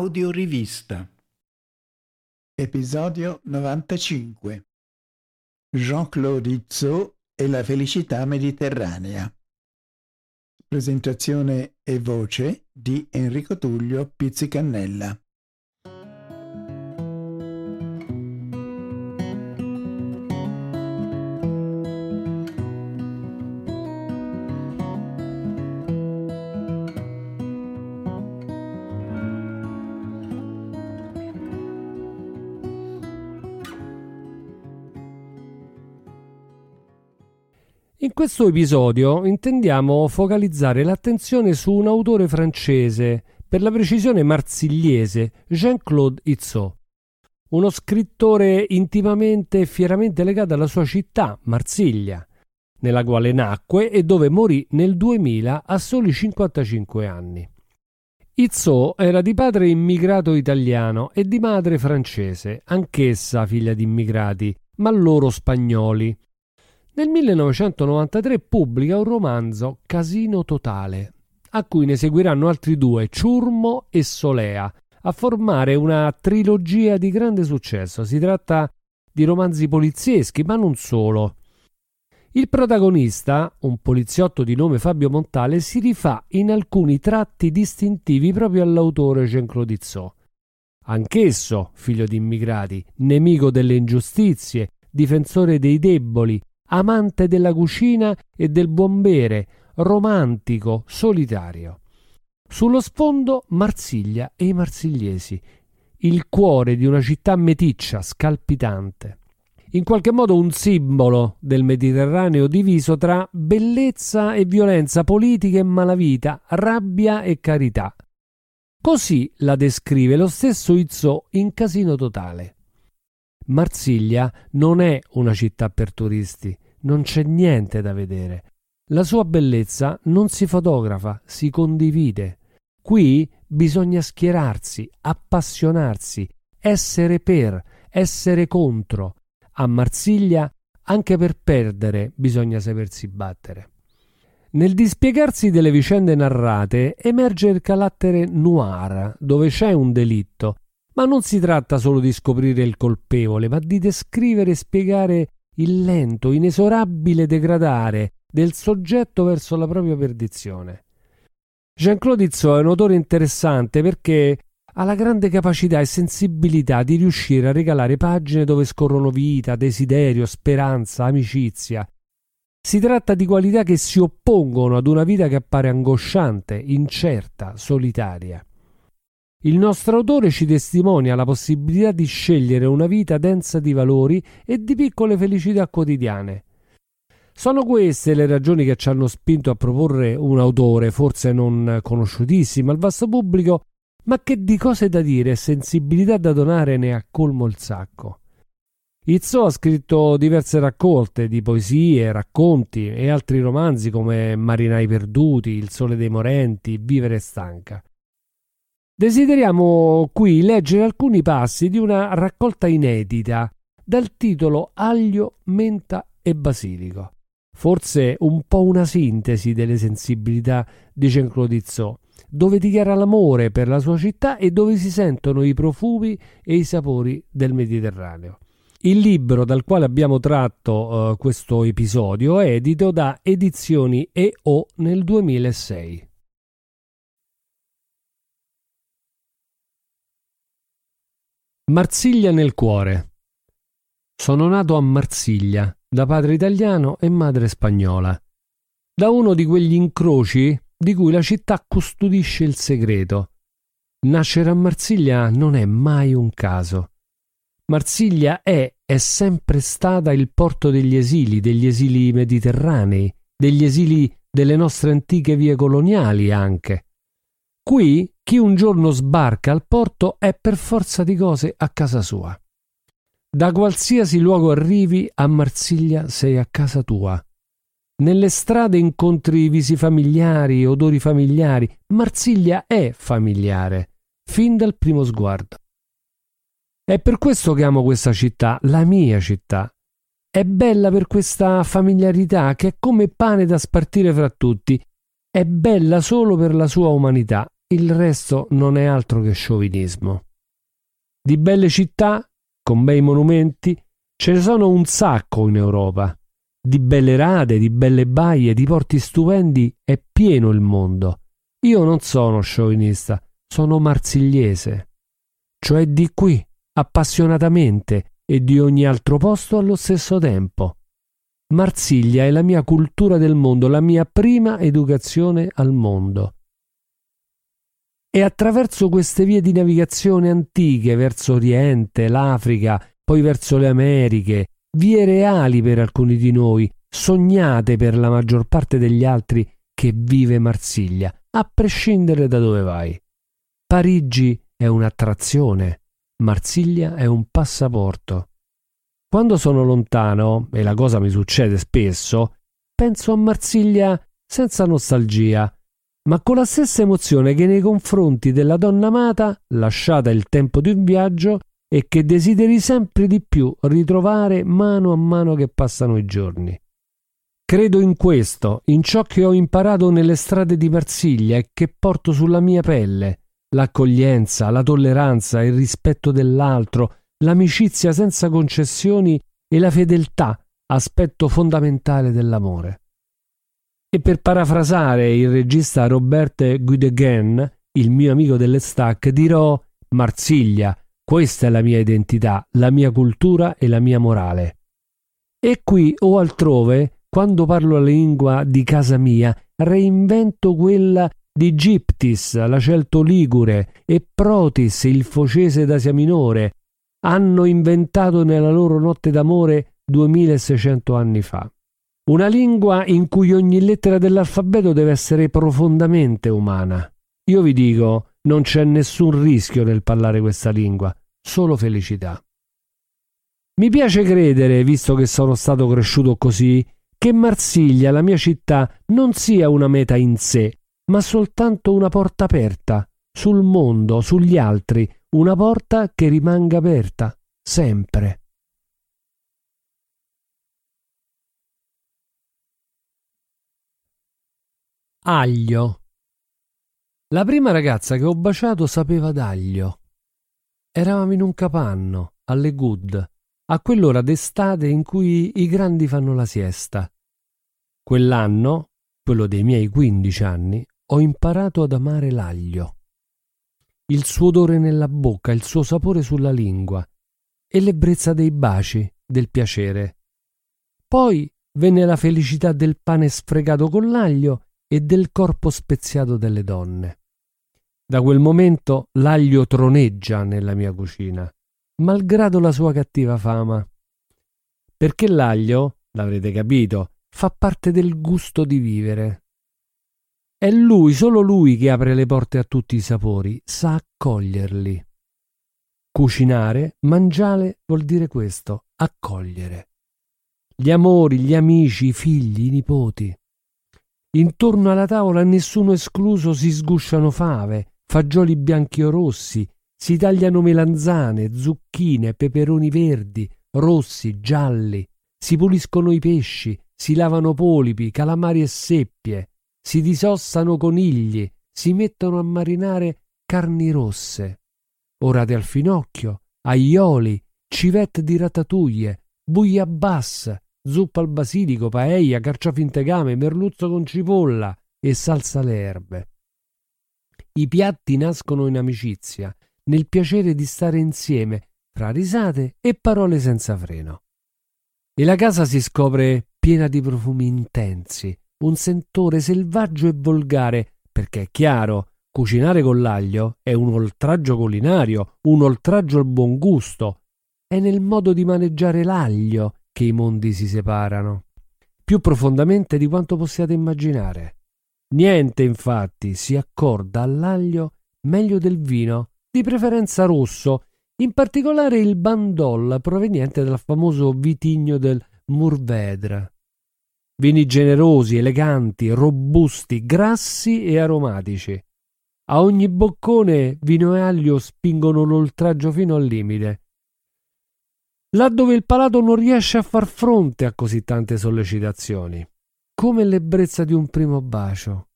Audiorivista. Episodio 95. Jean-Claude Izzot e la felicità mediterranea. Presentazione e voce di Enrico Tullio Pizzicannella. In questo episodio intendiamo focalizzare l'attenzione su un autore francese, per la precisione marsigliese, Jean-Claude Izzot. Uno scrittore intimamente e fieramente legato alla sua città, Marsiglia, nella quale nacque e dove morì nel 2000 a soli 55 anni. Izzot era di padre immigrato italiano e di madre francese, anch'essa figlia di immigrati, ma loro spagnoli nel 1993 pubblica un romanzo Casino Totale, a cui ne seguiranno altri due, Ciurmo e Solea, a formare una trilogia di grande successo. Si tratta di romanzi polizieschi, ma non solo. Il protagonista, un poliziotto di nome Fabio Montale, si rifà in alcuni tratti distintivi proprio all'autore Jean-Claude Izzot. Anch'esso, figlio di immigrati, nemico delle ingiustizie, difensore dei deboli, amante della cucina e del buon bere, romantico, solitario. Sullo sfondo Marsiglia e i marsigliesi, il cuore di una città meticcia, scalpitante. In qualche modo un simbolo del Mediterraneo diviso tra bellezza e violenza, politica e malavita, rabbia e carità. Così la descrive lo stesso Izzo in Casino Totale. Marsiglia non è una città per turisti, non c'è niente da vedere. La sua bellezza non si fotografa, si condivide. Qui bisogna schierarsi, appassionarsi, essere per, essere contro. A Marsiglia anche per perdere bisogna sapersi battere. Nel dispiegarsi delle vicende narrate emerge il carattere noir, dove c'è un delitto, ma non si tratta solo di scoprire il colpevole, ma di descrivere e spiegare il lento, inesorabile degradare del soggetto verso la propria perdizione. Jean-Claude Izzot è un autore interessante perché ha la grande capacità e sensibilità di riuscire a regalare pagine dove scorrono vita, desiderio, speranza, amicizia. Si tratta di qualità che si oppongono ad una vita che appare angosciante, incerta, solitaria. Il nostro autore ci testimonia la possibilità di scegliere una vita densa di valori e di piccole felicità quotidiane. Sono queste le ragioni che ci hanno spinto a proporre un autore forse non conosciutissimo al vasto pubblico, ma che di cose da dire e sensibilità da donare ne ha colmo il sacco. Izzo ha scritto diverse raccolte di poesie, racconti e altri romanzi come Marinai perduti, Il sole dei morenti, Vivere stanca. Desideriamo qui leggere alcuni passi di una raccolta inedita dal titolo Aglio, menta e basilico. Forse un po' una sintesi delle sensibilità di Jean-Claude dove dichiara l'amore per la sua città e dove si sentono i profumi e i sapori del Mediterraneo. Il libro dal quale abbiamo tratto uh, questo episodio è edito da Edizioni EO nel 2006. Marsiglia nel cuore. Sono nato a Marsiglia, da padre italiano e madre spagnola, da uno di quegli incroci di cui la città custodisce il segreto. Nascere a Marsiglia non è mai un caso. Marsiglia è è sempre stata il porto degli esili, degli esili mediterranei, degli esili delle nostre antiche vie coloniali anche. Qui chi un giorno sbarca al porto è per forza di cose a casa sua. Da qualsiasi luogo arrivi a Marsiglia sei a casa tua. Nelle strade incontri visi familiari, odori familiari. Marsiglia è familiare, fin dal primo sguardo. È per questo che amo questa città, la mia città. È bella per questa familiarità che è come pane da spartire fra tutti. È bella solo per la sua umanità il resto non è altro che sciovinismo. Di belle città, con bei monumenti, ce ne sono un sacco in Europa. Di belle rade, di belle baie, di porti stupendi è pieno il mondo. Io non sono sciovinista, sono marsigliese, cioè di qui, appassionatamente, e di ogni altro posto allo stesso tempo. Marsiglia è la mia cultura del mondo, la mia prima educazione al mondo. E attraverso queste vie di navigazione antiche verso Oriente, l'Africa, poi verso le Americhe, vie reali per alcuni di noi, sognate per la maggior parte degli altri che vive Marsiglia, a prescindere da dove vai. Parigi è un'attrazione, Marsiglia è un passaporto. Quando sono lontano, e la cosa mi succede spesso, penso a Marsiglia senza nostalgia, ma con la stessa emozione che nei confronti della donna amata, lasciata il tempo di un viaggio e che desideri sempre di più ritrovare mano a mano che passano i giorni. Credo in questo, in ciò che ho imparato nelle strade di Marsiglia e che porto sulla mia pelle, l'accoglienza, la tolleranza, il rispetto dell'altro, l'amicizia senza concessioni e la fedeltà, aspetto fondamentale dell'amore. E per parafrasare il regista Robert Gudegan, il mio amico delle stack, dirò Marsiglia, questa è la mia identità, la mia cultura e la mia morale. E qui o altrove, quando parlo la lingua di casa mia, reinvento quella di Giptis, la Celto Ligure, e Protis, il focese d'Asia Minore, hanno inventato nella loro notte d'amore 2600 anni fa. Una lingua in cui ogni lettera dell'alfabeto deve essere profondamente umana. Io vi dico, non c'è nessun rischio nel parlare questa lingua, solo felicità. Mi piace credere, visto che sono stato cresciuto così, che Marsiglia, la mia città, non sia una meta in sé, ma soltanto una porta aperta sul mondo, sugli altri, una porta che rimanga aperta, sempre. Aglio. La prima ragazza che ho baciato sapeva d'aglio. Eravamo in un capanno, alle Good, a quell'ora d'estate in cui i grandi fanno la siesta. Quell'anno, quello dei miei quindici anni, ho imparato ad amare l'aglio il suo odore nella bocca, il suo sapore sulla lingua e l'ebbrezza dei baci, del piacere. Poi venne la felicità del pane sfregato con l'aglio e del corpo speziato delle donne. Da quel momento l'aglio troneggia nella mia cucina, malgrado la sua cattiva fama. Perché l'aglio, l'avrete capito, fa parte del gusto di vivere. È lui, solo lui che apre le porte a tutti i sapori, sa accoglierli. Cucinare, mangiare vuol dire questo, accogliere. Gli amori, gli amici, i figli, i nipoti. Intorno alla tavola, nessuno escluso, si sgusciano fave, fagioli bianchi o rossi, si tagliano melanzane, zucchine, peperoni verdi, rossi, gialli, si puliscono i pesci, si lavano polipi, calamari e seppie, si disossano conigli, si mettono a marinare carni rosse, orate al finocchio, aioli, civette di ratatouille, bouillabaisse, zuppa al basilico, paella, carciofi in tegame, merluzzo con cipolla e salsa alle erbe. I piatti nascono in amicizia, nel piacere di stare insieme, fra risate e parole senza freno. E la casa si scopre piena di profumi intensi, un sentore selvaggio e volgare, perché è chiaro, cucinare con l'aglio è un oltraggio culinario, un oltraggio al buon gusto. È nel modo di maneggiare l'aglio che i mondi si separano, più profondamente di quanto possiate immaginare. Niente, infatti, si accorda all'aglio meglio del vino, di preferenza rosso, in particolare il bandol proveniente dal famoso vitigno del Murvedre. Vini generosi, eleganti, robusti, grassi e aromatici. A ogni boccone vino e aglio spingono l'oltraggio fino al limite. Là dove il palato non riesce a far fronte a così tante sollecitazioni, come l'ebbrezza di un primo bacio.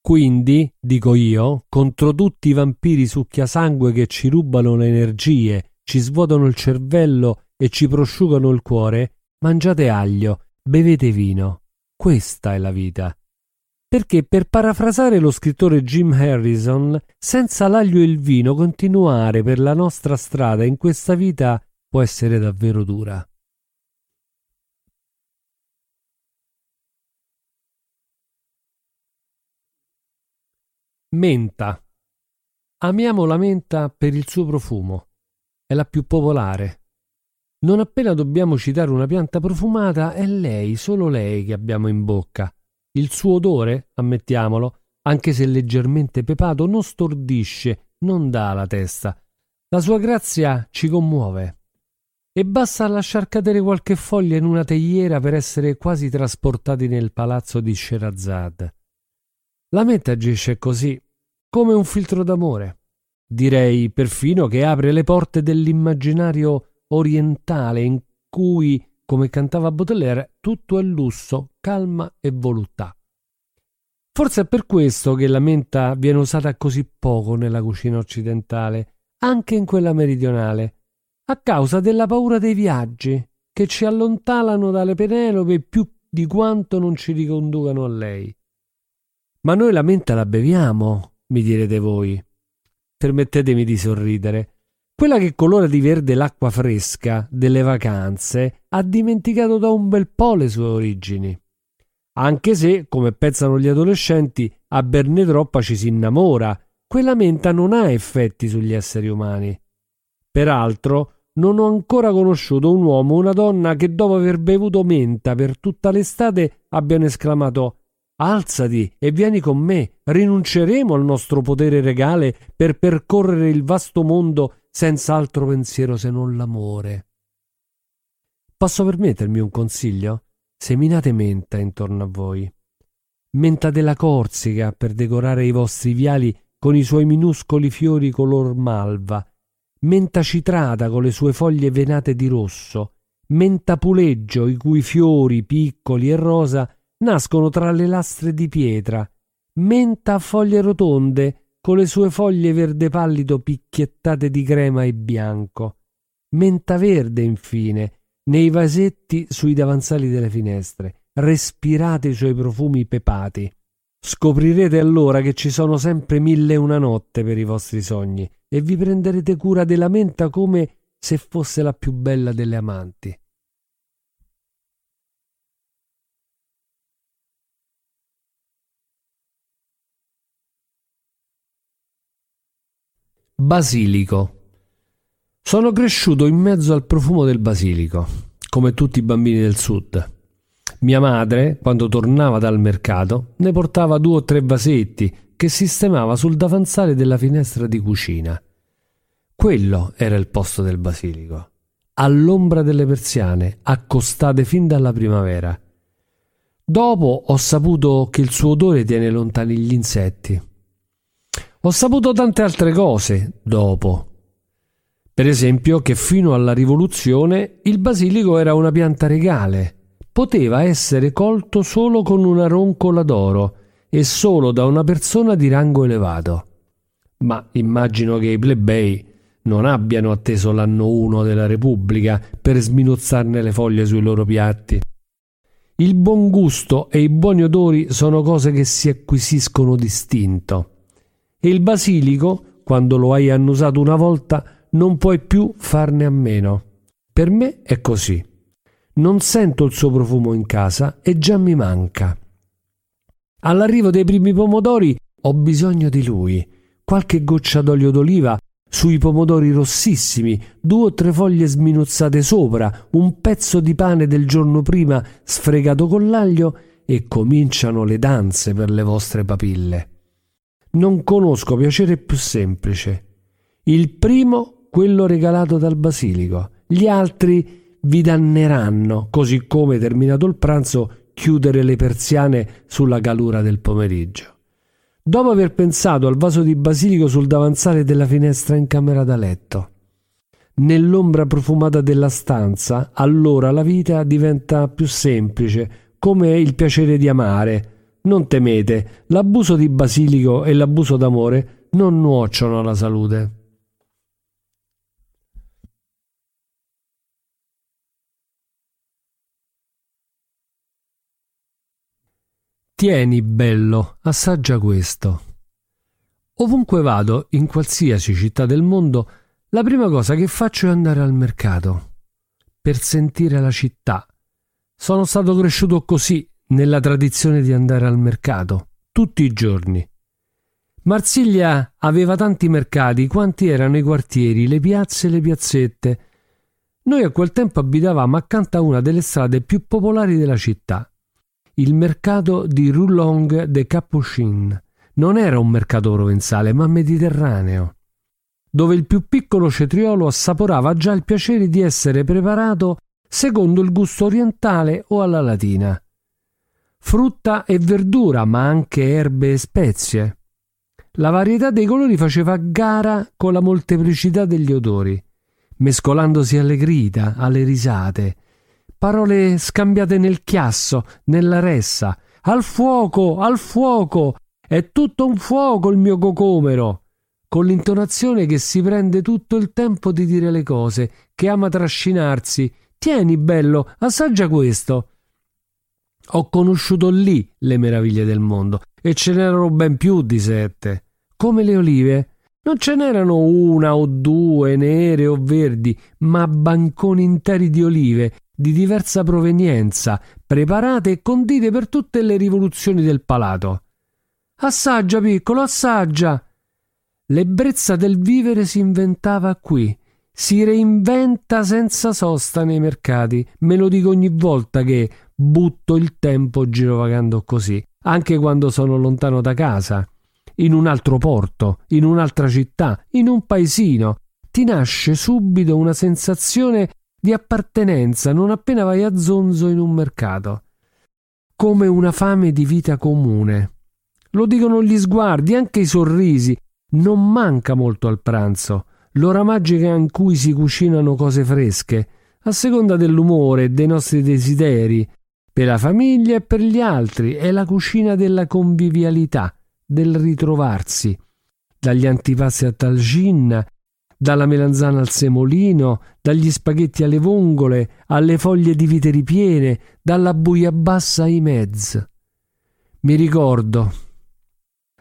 Quindi, dico io, contro tutti i vampiri succhiasangue che ci rubano le energie, ci svuotano il cervello e ci prosciugano il cuore, mangiate aglio, bevete vino. Questa è la vita. Perché, per parafrasare lo scrittore Jim Harrison, senza l'aglio e il vino continuare per la nostra strada in questa vita può essere davvero dura. Menta. Amiamo la menta per il suo profumo. È la più popolare. Non appena dobbiamo citare una pianta profumata, è lei, solo lei che abbiamo in bocca. Il suo odore, ammettiamolo, anche se leggermente pepato, non stordisce, non dà alla testa. La sua grazia ci commuove. E basta lasciar cadere qualche foglia in una teiera per essere quasi trasportati nel palazzo di Sherazad. La menta agisce così, come un filtro d'amore. Direi perfino che apre le porte dell'immaginario orientale in cui, come cantava Baudelaire, tutto è lusso, calma e voluttà. Forse è per questo che la menta viene usata così poco nella cucina occidentale, anche in quella meridionale, a causa della paura dei viaggi che ci allontanano dalle Penelope più di quanto non ci riconducano a lei. Ma noi la menta la beviamo, mi direte voi. Permettetemi di sorridere. Quella che colora di verde l'acqua fresca delle vacanze ha dimenticato da un bel po' le sue origini. Anche se, come pensano gli adolescenti, a berne troppa ci si innamora, quella menta non ha effetti sugli esseri umani. Peraltro, non ho ancora conosciuto un uomo o una donna che dopo aver bevuto menta per tutta l'estate abbiano esclamato Alzati e vieni con me, rinunceremo al nostro potere regale per percorrere il vasto mondo senza altro pensiero se non l'amore. Posso permettermi un consiglio? Seminate menta intorno a voi. Menta della Corsica per decorare i vostri viali con i suoi minuscoli fiori color malva. Menta citrata con le sue foglie venate di rosso. Menta puleggio i cui fiori piccoli e rosa nascono tra le lastre di pietra. Menta a foglie rotonde con le sue foglie verde pallido picchiettate di crema e bianco. Menta verde, infine, nei vasetti sui davanzali delle finestre. Respirate i suoi profumi pepati. Scoprirete allora che ci sono sempre mille e una notte per i vostri sogni e vi prenderete cura della menta come se fosse la più bella delle amanti. Basilico. Sono cresciuto in mezzo al profumo del basilico, come tutti i bambini del sud. Mia madre, quando tornava dal mercato, ne portava due o tre vasetti che sistemava sul davanzale della finestra di cucina. Quello era il posto del basilico, all'ombra delle persiane, accostate fin dalla primavera. Dopo ho saputo che il suo odore tiene lontani gli insetti ho saputo tante altre cose dopo. Per esempio che fino alla rivoluzione il basilico era una pianta regale, poteva essere colto solo con una roncola d'oro e solo da una persona di rango elevato. Ma immagino che i plebei non abbiano atteso l'anno 1 della Repubblica per sminuzzarne le foglie sui loro piatti. Il buon gusto e i buoni odori sono cose che si acquisiscono distinto e il basilico, quando lo hai annusato una volta, non puoi più farne a meno. Per me è così. Non sento il suo profumo in casa e già mi manca. All'arrivo dei primi pomodori ho bisogno di lui. Qualche goccia d'olio d'oliva sui pomodori rossissimi, due o tre foglie sminuzzate sopra, un pezzo di pane del giorno prima sfregato con l'aglio e cominciano le danze per le vostre papille. Non conosco piacere più semplice. Il primo, quello regalato dal basilico. Gli altri vi danneranno, così come, terminato il pranzo, chiudere le persiane sulla calura del pomeriggio. Dopo aver pensato al vaso di basilico sul davanzale della finestra in camera da letto. Nell'ombra profumata della stanza, allora la vita diventa più semplice, come il piacere di amare, Non temete, l'abuso di basilico e l'abuso d'amore non nuociono alla salute. Tieni, bello, assaggia questo. Ovunque vado, in qualsiasi città del mondo, la prima cosa che faccio è andare al mercato, per sentire la città. Sono stato cresciuto così, nella tradizione di andare al mercato, tutti i giorni. Marsiglia aveva tanti mercati quanti erano i quartieri, le piazze e le piazzette. Noi a quel tempo abitavamo accanto a una delle strade più popolari della città, il mercato di Roulong de Capuchin. Non era un mercato provenzale, ma mediterraneo, dove il più piccolo cetriolo assaporava già il piacere di essere preparato secondo il gusto orientale o alla latina. Frutta e verdura, ma anche erbe e spezie. La varietà dei colori faceva gara con la molteplicità degli odori, mescolandosi alle grida, alle risate, parole scambiate nel chiasso, nella ressa. Al fuoco, al fuoco! È tutto un fuoco il mio cocomero! Con l'intonazione che si prende tutto il tempo di dire le cose, che ama trascinarsi. Tieni, bello, assaggia questo. Ho conosciuto lì le meraviglie del mondo e ce n'erano ben più di sette. Come le olive. Non ce n'erano una o due nere o verdi, ma banconi interi di olive di diversa provenienza, preparate e condite per tutte le rivoluzioni del palato. Assaggia, piccolo, assaggia. L'ebbrezza del vivere si inventava qui, si reinventa senza sosta nei mercati. Me lo dico ogni volta che butto il tempo girovagando così, anche quando sono lontano da casa, in un altro porto, in un'altra città, in un paesino. Ti nasce subito una sensazione di appartenenza non appena vai a zonzo in un mercato, come una fame di vita comune. Lo dicono gli sguardi, anche i sorrisi. Non manca molto al pranzo, l'ora magica in cui si cucinano cose fresche, a seconda dell'umore e dei nostri desideri, per la famiglia e per gli altri, è la cucina della convivialità, del ritrovarsi. Dagli antipasti a talgin dalla melanzana al semolino, dagli spaghetti alle vongole, alle foglie di vite ripiene, dalla buia bassa ai mezz. Mi ricordo.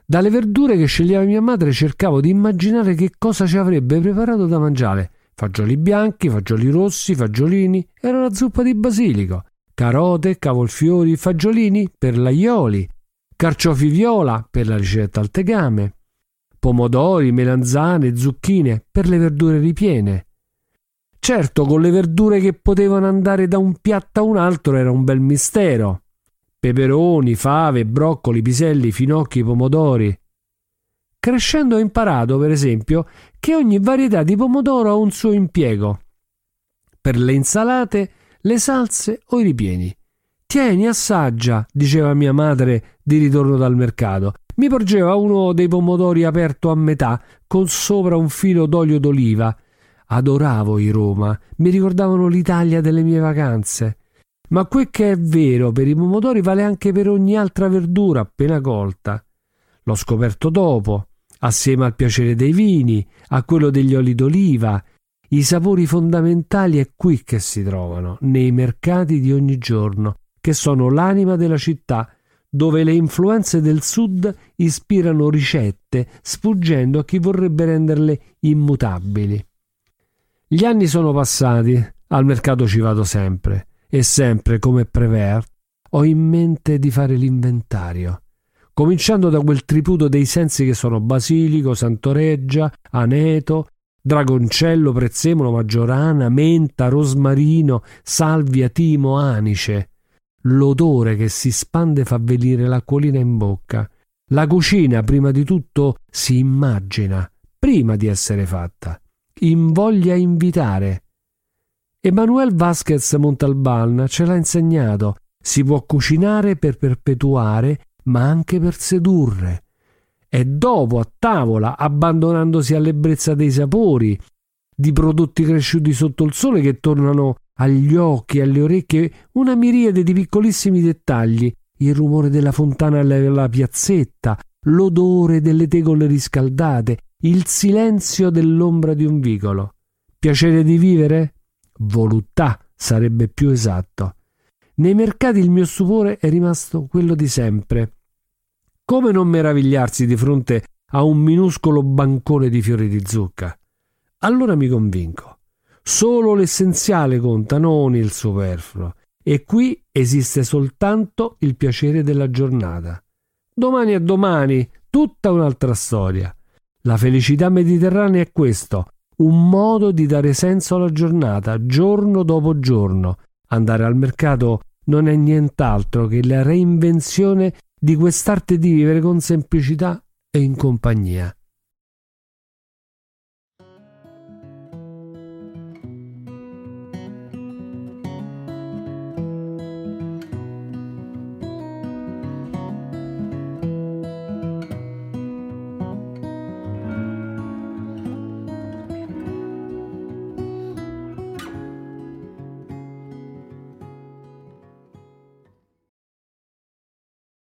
Dalle verdure che sceglieva mia madre cercavo di immaginare che cosa ci avrebbe preparato da mangiare. Fagioli bianchi, fagioli rossi, fagiolini, era la zuppa di basilico, carote, cavolfiori, fagiolini per l'aioli, carciofi viola per la ricetta al tegame, pomodori, melanzane, zucchine per le verdure ripiene. Certo, con le verdure che potevano andare da un piatto a un altro era un bel mistero. Peperoni, fave, broccoli, piselli, finocchi, pomodori. Crescendo ho imparato, per esempio, che ogni varietà di pomodoro ha un suo impiego. Per le insalate, le salse o i ripieni. Tieni, assaggia, diceva mia madre di ritorno dal mercato, mi porgeva uno dei pomodori aperto a metà, con sopra un filo d'olio d'oliva. Adoravo i Roma, mi ricordavano l'Italia delle mie vacanze. Ma quel che è vero per i pomodori vale anche per ogni altra verdura appena colta. L'ho scoperto dopo, assieme al piacere dei vini, a quello degli oli d'oliva. I sapori fondamentali è qui che si trovano, nei mercati di ogni giorno, che sono l'anima della città dove le influenze del sud ispirano ricette, sfuggendo a chi vorrebbe renderle immutabili. Gli anni sono passati, al mercato ci vado sempre, e sempre, come Prevert, ho in mente di fare l'inventario, cominciando da quel triputo dei sensi che sono basilico, santoreggia, aneto, dragoncello, prezzemolo, maggiorana, menta, rosmarino, salvia, timo, anice, l'odore che si spande fa venire l'acquolina in bocca. La cucina, prima di tutto, si immagina, prima di essere fatta. Invoglia invitare. Emanuel Vasquez Montalban ce l'ha insegnato. Si può cucinare per perpetuare, ma anche per sedurre. È dopo, a tavola, abbandonandosi all'ebbrezza dei sapori, di prodotti cresciuti sotto il sole che tornano agli occhi alle orecchie una miriade di piccolissimi dettagli il rumore della fontana alla piazzetta, l'odore delle tegole riscaldate, il silenzio dell'ombra di un vicolo. Piacere di vivere? Voluttà sarebbe più esatto. Nei mercati il mio stupore è rimasto quello di sempre. Come non meravigliarsi di fronte a un minuscolo bancone di fiori di zucca? Allora mi convinco. Solo l'essenziale conta, non il superfluo. E qui esiste soltanto il piacere della giornata. Domani a domani, tutta un'altra storia. La felicità mediterranea è questo, un modo di dare senso alla giornata, giorno dopo giorno. Andare al mercato non è nient'altro che la reinvenzione di quest'arte di vivere con semplicità e in compagnia.